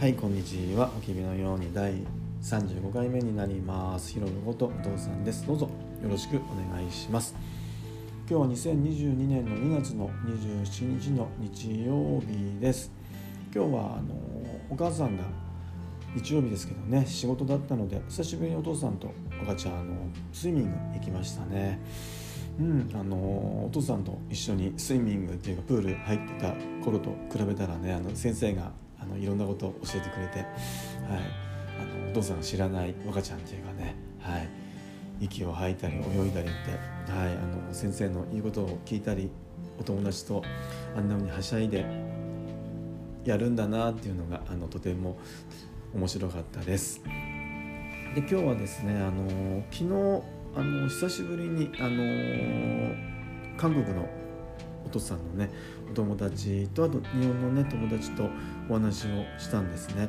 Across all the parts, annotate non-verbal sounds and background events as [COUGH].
はいこんにちは。おきびのように第35回目になります。ひろのことお父さんです。どうぞよろしくお願いします。今日は2022年の2月の27日の日曜日です。今日はあのお母さんが日曜日ですけどね仕事だったので久しぶりにお父さんと赤ちゃんあのスイミング行きましたね。うん、あのお父さんと一緒にスイミングっていうかプール入ってた頃と比べたらねあの先生がのいろんなことを教えてくれて、はい、あのお父さんが知らない若ちゃんっていうかね、はい、息を吐いたり泳いだりって、はい、あの先生の言うことを聞いたりお友達とあんなふうにはしゃいでやるんだなっていうのがあのとても面白かったです。で今日はですねあの昨日あの久しぶりにあの韓国のお父さんのねお友達とあと日本のね友達とお話をしたんですね。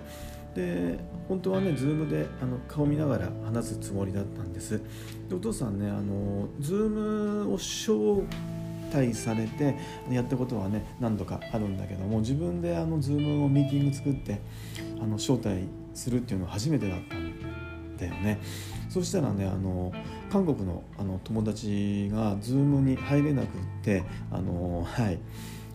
で本当はね Zoom であの顔見ながら話すつもりだったんです。でお父さんねあの Zoom を招待されてやったことはね何度かあるんだけども自分であの Zoom をミーティング作ってあの招待するっていうのは初めてだったんだよね。そしたらねあの韓国のあの友達が Zoom に入れなくってあのはい。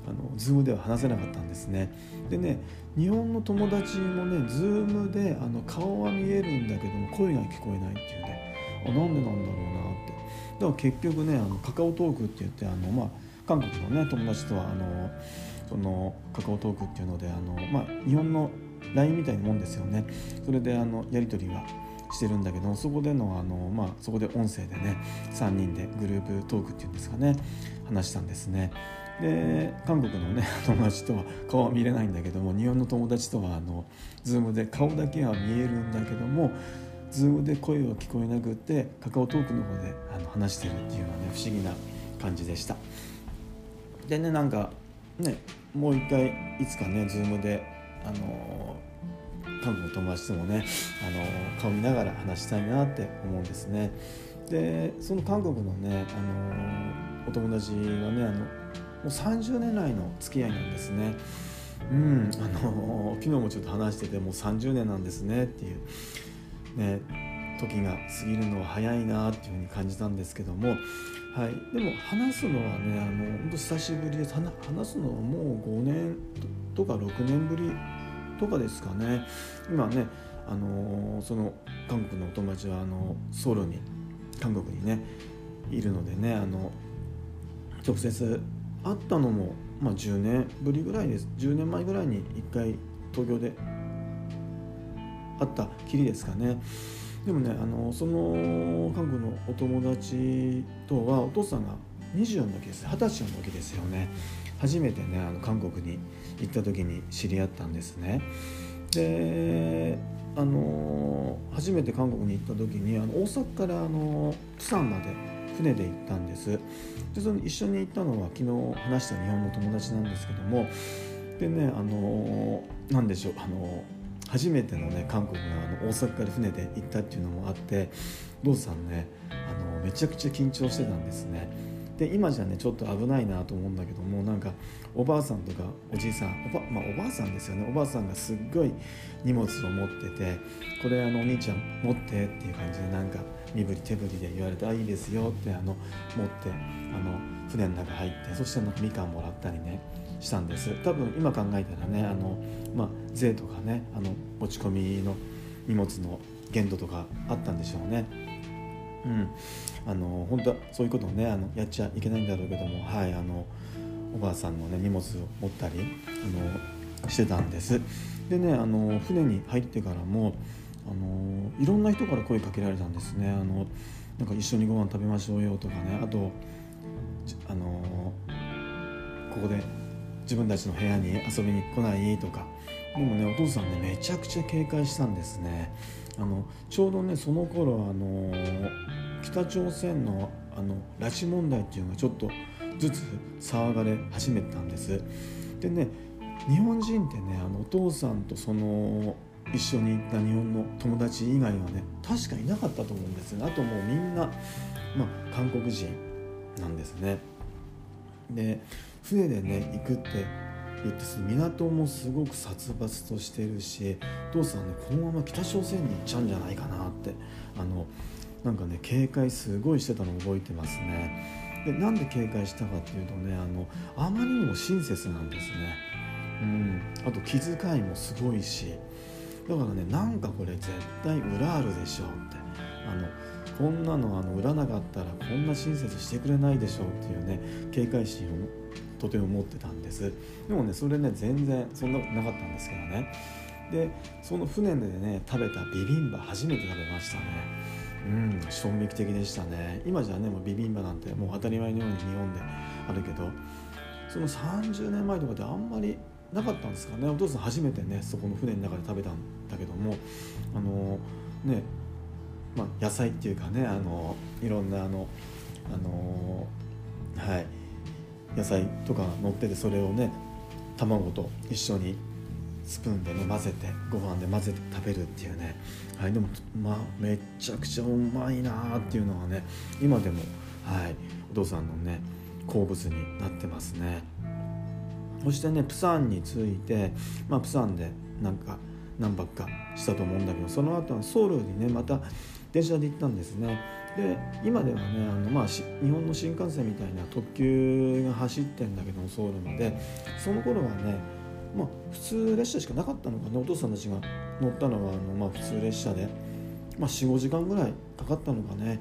あの Zoom では話せなかったんですね。でね日本の友達もね Zoom であの顔は見えるんだけども声が聞こえないっていうね。あなんでなんだろうなって。だから結局ねあのカカオトークって言ってあのまあ韓国のね友達とはあのそのカカオトークっていうのであの、まあ、日本の LINE みたいなもんですよね。それであのやり取りがしてるんだけどそこでのあの、まあ、そこで音声でね3人でグループトークっていうんですかね話したんですね。で韓国のね [LAUGHS] 友達とは顔は見れないんだけども日本の友達とはあの Zoom で顔だけは見えるんだけども Zoom で声は聞こえなくってカカオトークの方であの話してるっていうのはね不思議な感じでした。でねなんかねもう一回いつかね Zoom であの韓国の友達ともねあの顔見ながら話したいなって思うんですね。でその韓国のねあのお友達はねあのもう30年来の付き合いなんですね。うんあの昨日もちょっと話しててもう30年なんですねっていうね時が過ぎるのは早いなっていうふうに感じたんですけども、はい、でも話すのはねあの本当久しぶりで話すのはもう5年とか6年ぶりとかですかね。今ねあのその韓国のお友達はあのソウルに韓国にねいるのでねあの直接会ったのも、まあ、10年ぶりぐらいです。10年前ぐらいに1回東京で会ったきりですかね。でもねあのその韓国のお友達とはお父さんが24の時です。二十歳の時ですよね。初めてねあの韓国に行った時に知り合ったんですね。であの初めて韓国に行った時にあの大阪からあの釜山まで船で行ったんです。でその一緒に行ったのは昨日話した日本の友達なんですけども。でねあの何でしょうあの初めてのね韓国があの大阪から船で行ったっていうのもあってドさんねあのめちゃくちゃ緊張してたんですね。で今じゃねちょっと危ないなと思うんだけどもなんかおばあさんとかおじいさんおば,、まあ、おばあさんですよねおばあさんがすっごい荷物を持っててこれあのお兄ちゃん持ってっていう感じでなんか身振り手振りで言われて「あいいですよ」ってあの持ってあの船の中入ってそしたらなんかみかんもらったりねしたんです多分今考えたらねあの、まあ、税とかねあの持ち込みの荷物の限度とかあったんでしょうね。うん、あの本当はそういうことをねあのやっちゃいけないんだろうけどもはいあのおばあさんのね荷物を持ったりあのしてたんです。でねあの船に入ってからもあのいろんな人から声かけられたんですね。あのなんか一緒にご飯食べましょうよとかねあとあのここで自分たちの部屋に遊びに来ない？とかでもねお父さんねめちゃくちゃ警戒したんですね。あのちょうどねその頃あの北朝鮮のあの拉致問題っていうのがちょっとずつ騒がれ始めたんです。でね日本人ってねあのお父さんとその一緒に行った日本の友達以外はね確かいなかったと思うんです。よねあともうみんな、まあ、韓国人なんですね。で船でね行くって言って港もすごく殺伐としてるし父さんねこのまま北朝鮮に行っちゃうんじゃないかなって。あのなんかね警戒すごいしてたの覚えてますね。でなんで警戒したかっていうとねあのあまりにも親切なんですね。うん。あと気遣いもすごいし。だからねなんかこれ絶対裏あるでしょうって。あのこんなのあの売らなかったらこんな親切してくれないでしょうっていうね警戒心をとても持ってたんです。でもねそれね全然そんなことなかったんですけどね。でその船でね食べたビビンバ初めて食べましたね。うん衝撃的でしたね。今じゃねもうビビンバなんてもう当たり前のように日本であるけどその30年前とかであんまりなかったんですかね。お父さん初めてねそこの船の中で食べたんだけどもあのねまあ、野菜っていうかねあのいろんなあのあのはい。野菜とか乗っててそれをね卵と一緒にスプーンでね混ぜてご飯で混ぜて食べるっていうね、はい、でもまあめちゃくちゃうまいなっていうのはね今でも、はい、お父さんのね好物になってますね。そしてねプサンについて、まあ、プサンでなんか何泊かしたと思うんだけどその後はソウルにねまた電車で行ったんですね。で今ではねあの、まあ、日本の新幹線みたいな特急が走ってんだけどもソウルまで。その頃はねまあ普通列車しかなかったのかねお父さんたちが乗ったのはあの、まあ、普通列車で、まあ、45時間ぐらいかかったのかね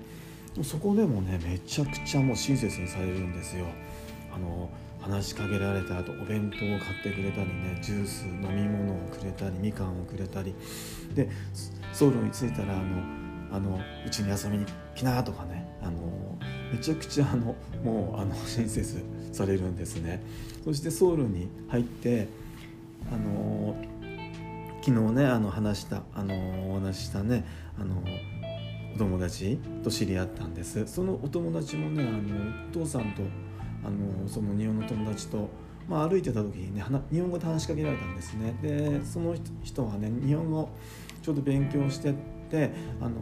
そこでもねめちゃくちゃもう親切にされるんですよ。あの話しかけられた後お弁当を買ってくれたりねジュース飲み物をくれたりみかんをくれたり。でソウルに着いたらあのあのうちに遊びに来なとかね。あのめちゃくちゃあのもうあの [LAUGHS] 親切されるんですね。そしてソウルに入ってあの昨日ねあの話したあのお話したねあのお友達と知り合ったんです。そのお友達もねあのお父さんとあのその日本の友達と、まあ、歩いてた時にね日本語で話しかけられたんですね。でその人はね日本語ちょうど勉強してであの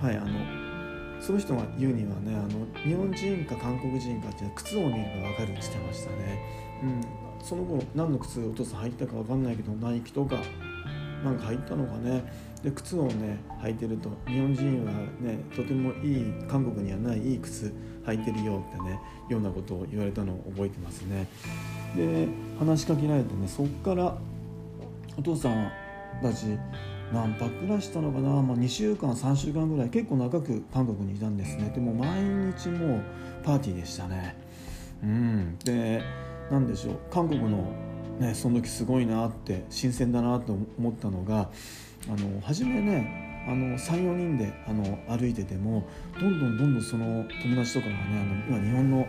はいあのその人が言うにはねあの日本人か韓国人かって靴を見れば分かるって言ってましたね、うん、その頃何の靴お父さん履いたか分かんないけどナイキとかなんか履いたのかね。で靴をね履いてると日本人はねとてもいい韓国にはないいい靴履いてるよってねようなことを言われたのを覚えてますね。で話しかけられてねそっからお父さんたち何泊ぐらいしたのかな、まあ、2週間3週間ぐらい結構長く韓国にいたんですね。でも毎日もうパーティーでしたね。うん。で何でしょう。韓国のねその時すごいなって新鮮だなと思ったのがあの初めねあの34人であの歩いててもどんどんどんどんその友達とかがねあの今日本の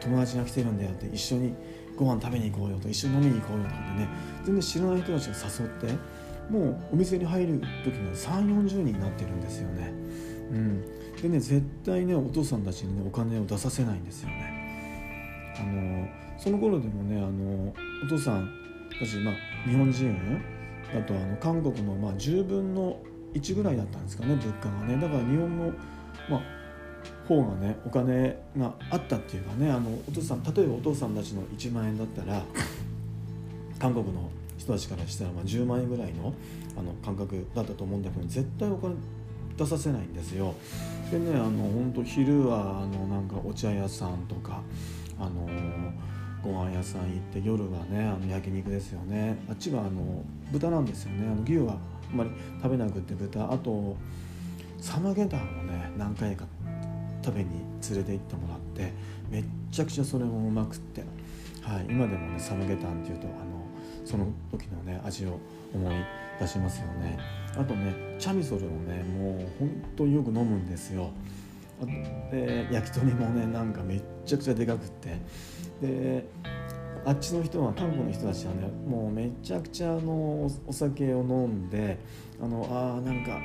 友達が来てるんだよって一緒にご飯食べに行こうよと一緒に飲みに行こうよとかでね全然知らない人たちが誘ってもうお店に入る時には3 4 0人になってるんですよね、うん、でね絶対ねお父さんたちにねお金を出させないんですよね。あのその頃でもねあのお父さんたち、まあ、日本人だとあの韓国のまあ10分の1ぐらいだったんですかね物価がね。だから日本の、まあ、方がねお金があったっていうかねあのお父さん例えばお父さんたちの1万円だったら韓国の人たちからしたらまあ10万円ぐらいのあの感覚だったと思うんだけど絶対お金出させないんですよ。でねあの本当昼はあのなんかお茶屋さんとかあのご飯屋さん行って夜はねあの焼肉ですよね。あっちはあの豚なんですよね。あの牛はあんまり食べなくて豚。あとサムゲタンをね何回か食べに連れて行ってもらってめっちゃくちゃそれもうまくって、はい、今でもねサムゲタンっていうとあのその時のね味を思い出しますよね。あとねチャミソルをねもう本当によく飲むんですよ。あで焼き鳥もねなんかめっちゃくちゃでかくって。であっちの人は韓国の人たちはねもうめちゃくちゃあのお酒を飲んであのあなんか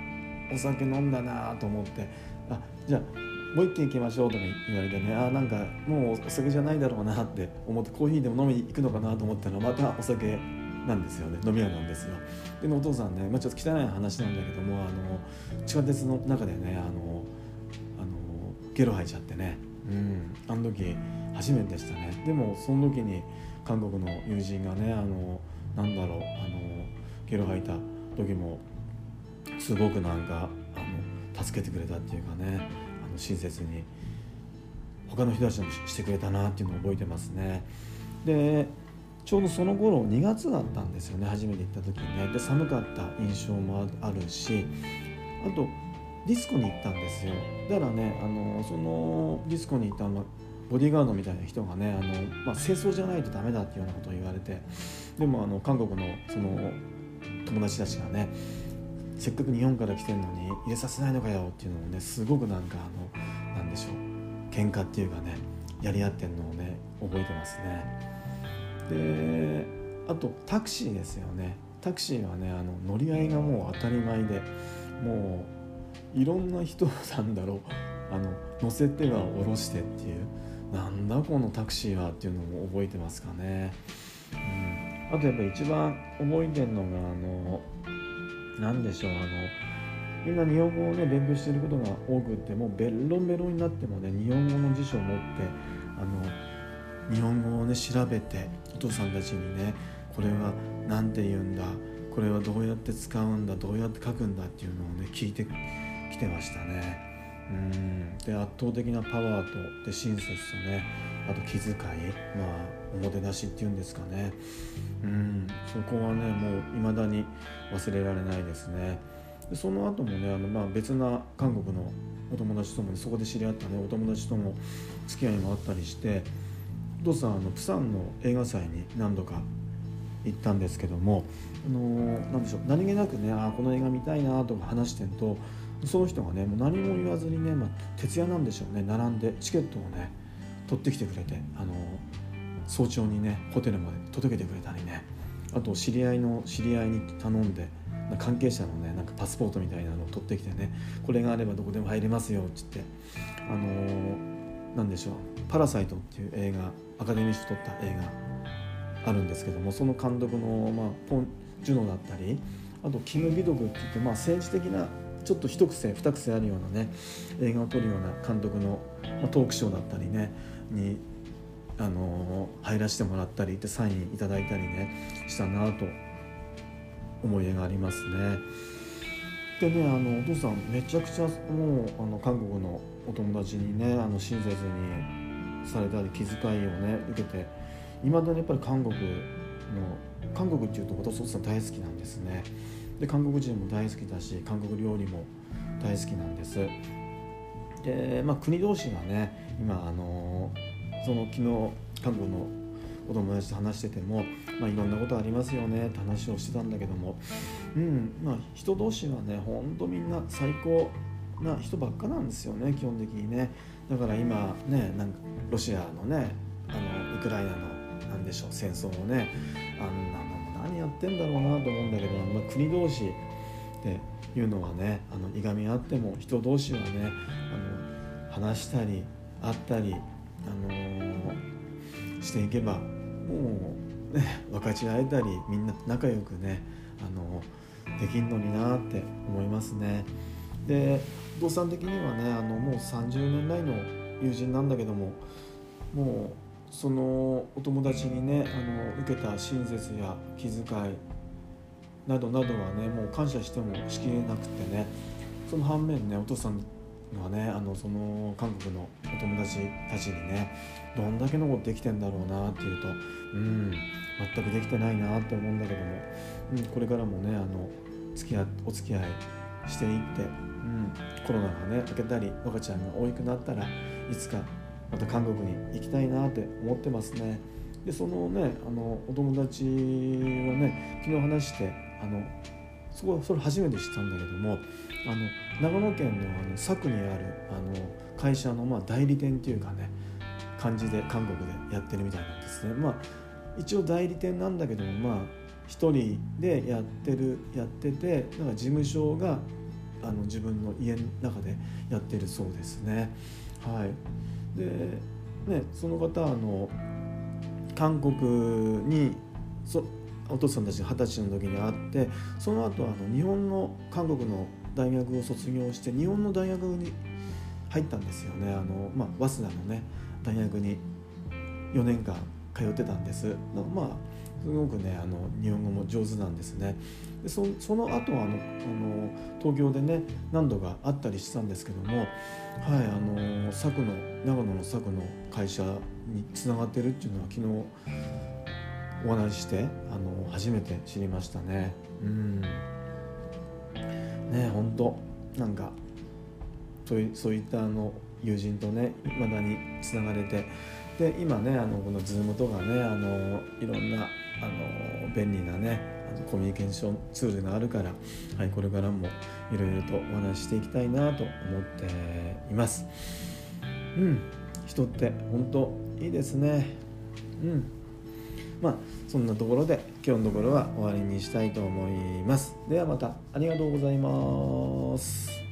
お酒飲んだなと思って。あじゃあもう一軒行きましょうとか言われてねあなんかもうお酒じゃないだろうなって思ってコーヒーでも飲みに行くのかなと思ったらまたお酒なんですよね飲み屋なんですよ。でお父さんね、まあ、ちょっと汚い話なんだけどもあの地下鉄の中でねあのあのゲロ吐いちゃってねうん。あの時初めてでしたね。でもその時に韓国の友人がねあのなんだろうあのゲロ吐いた時もすごくなんかあの助けてくれたっていうかね親切に他の人たちもしてくれたなっていうのを覚えてますね。でちょうどその頃2月だったんですよね初めて行った時にね。で寒かった印象もあるしあとディスコに行ったんですよ。だからねあのそのディスコに行ったのボディーガードみたいな人がねあの、まあ、清掃じゃないとダメだっていうようなことを言われて。でもあの韓国のその友達たちがねせっかく日本から来てるのに入れさせないのかよっていうのをねすごくなんかあのなんでしょう。喧嘩っていうかねやり合ってるのをね覚えてますね。であとタクシーですよね。タクシーはねあの乗り合いがもう当たり前でもういろんな人なんだろう。あの乗せては降ろしてっていう。なんだこのタクシーはっていうのも覚えてますかね、うん、あとやっぱ一番覚えてるのがあの何でしょうあのみんな日本語をね勉強してることが多くってもうベロンベロンになってもね日本語の辞書を持ってあの日本語をね調べてお父さんたちにねこれは何て言うんだこれはどうやって使うんだどうやって書くんだっていうのをね聞いてきてましたね。うん。で圧倒的なパワーとで親切とねあと気遣いまあおもてなしっていうんですかね。うん。そこはねもう未だに忘れられないですね。でその後もねあの、まあ、別な韓国のお友達とも、ね、そこで知り合ったねお友達とも付き合いもあったりしてお父さんあのプサンの映画祭に何度か行ったんですけどもあのー、でしょう何気なくねあこの映画見たいなとか話してるとその人がねもう何も言わずにね、まあ、徹夜なんでしょうね。並んでチケットをね取ってきてくれてあの早朝にねホテルまで届けてくれたりね。あと知り合いの知り合いに頼んで関係者のねなんかパスポートみたいなのを取ってきてねこれがあればどこでも入れますよって言ってあの何でしょう「パラサイト」っていう映画アカデミー賞取った映画あるんですけどもその監督の、まあ、ポン・ジュノだったりあとキム・ビドクって言って、まあ、政治的なちょっと一癖二癖あるようなね映画を撮るような監督の、まあ、トークショーだったりねにあの入らせてもらったりでサインいただいたりねしたなと思い出がありますね。でねあのお父さんめちゃくちゃもうあの韓国のお友達にねあの親切にされたり気遣いをね受けていまだにやっぱり韓国の韓国っていうと私お父さん大好きなんですね。で韓国人も大好きだし韓国料理も大好きなんです。で、まあ、国同士がね今あのその昨日韓国のお友達と話してても、まあ、いろんなことありますよねって話をしてたんだけども、うんまあ、人同士はねほんとみんな最高な人ばっかなんですよね基本的にね。だから今ねなんかロシアのねあのウクライナの何でしょう戦争をねあんな何やってんだろうなと思うんだけど、まあ、国同士っていうのはねあのいがみ合っても人同士はねあの話したり会ったり、あのー、していけばもう、ね、分かち合えたりみんな仲良くね、あのー、できんのになって思いますね。でお父さん的にはねあのもう30年来の友人なんだけどももうそのお友達にねあの受けた親切や気遣いなどなどはねもう感謝してもしきれなくてねその反面ねお父さんはねあのその韓国のお友達たちにねどんだけのことできてんだろうなっていうとうん全くできてないなって思うんだけども、うん、これからもねあの付き合お付き合いしていって、うん、コロナがね明けたり若ちゃんが大きくなったらいつかまた韓国に行きたいなって思ってますね。でそのねあのお友達はね昨日話してあのそこそれ初めて知ったんだけどもあの長野県のあの佐久にあるあの会社のまあ代理店っていうかね感じで韓国でやってるみたいなんですね。まあ一応代理店なんだけどもまあ一人でやってるやっててなんか事務所があの自分の家の中でやってるそうですね。はい。で、ね、その方あの韓国にそお父さんたちが二十歳の時に会ってその後あの日本の韓国の大学を卒業して日本の大学に入ったんですよね。あの、まあ、早稲田のね大学に4年間通ってたんです。まあすごくねあの日本語も上手なんですね。でそその後あのあの東京でね何度か会ったりしたんですけどもはいあの佐久の長野の佐久の会社につながってるっていうのは昨日お話ししてあの初めて知りましたね。うん。ね本当なんかそういそういったあの友人とねいまだにつながれてで今ねあのこの Zoom とかねあのいろんなあの便利なねあのコミュニケーションツールがあるから、はい、これからもいろいろとお話ししていきたいなと思っています。うん、人って本当いいですね。うん。まあそんなところで今日のところは終わりにしたいと思います。ではまたありがとうございます。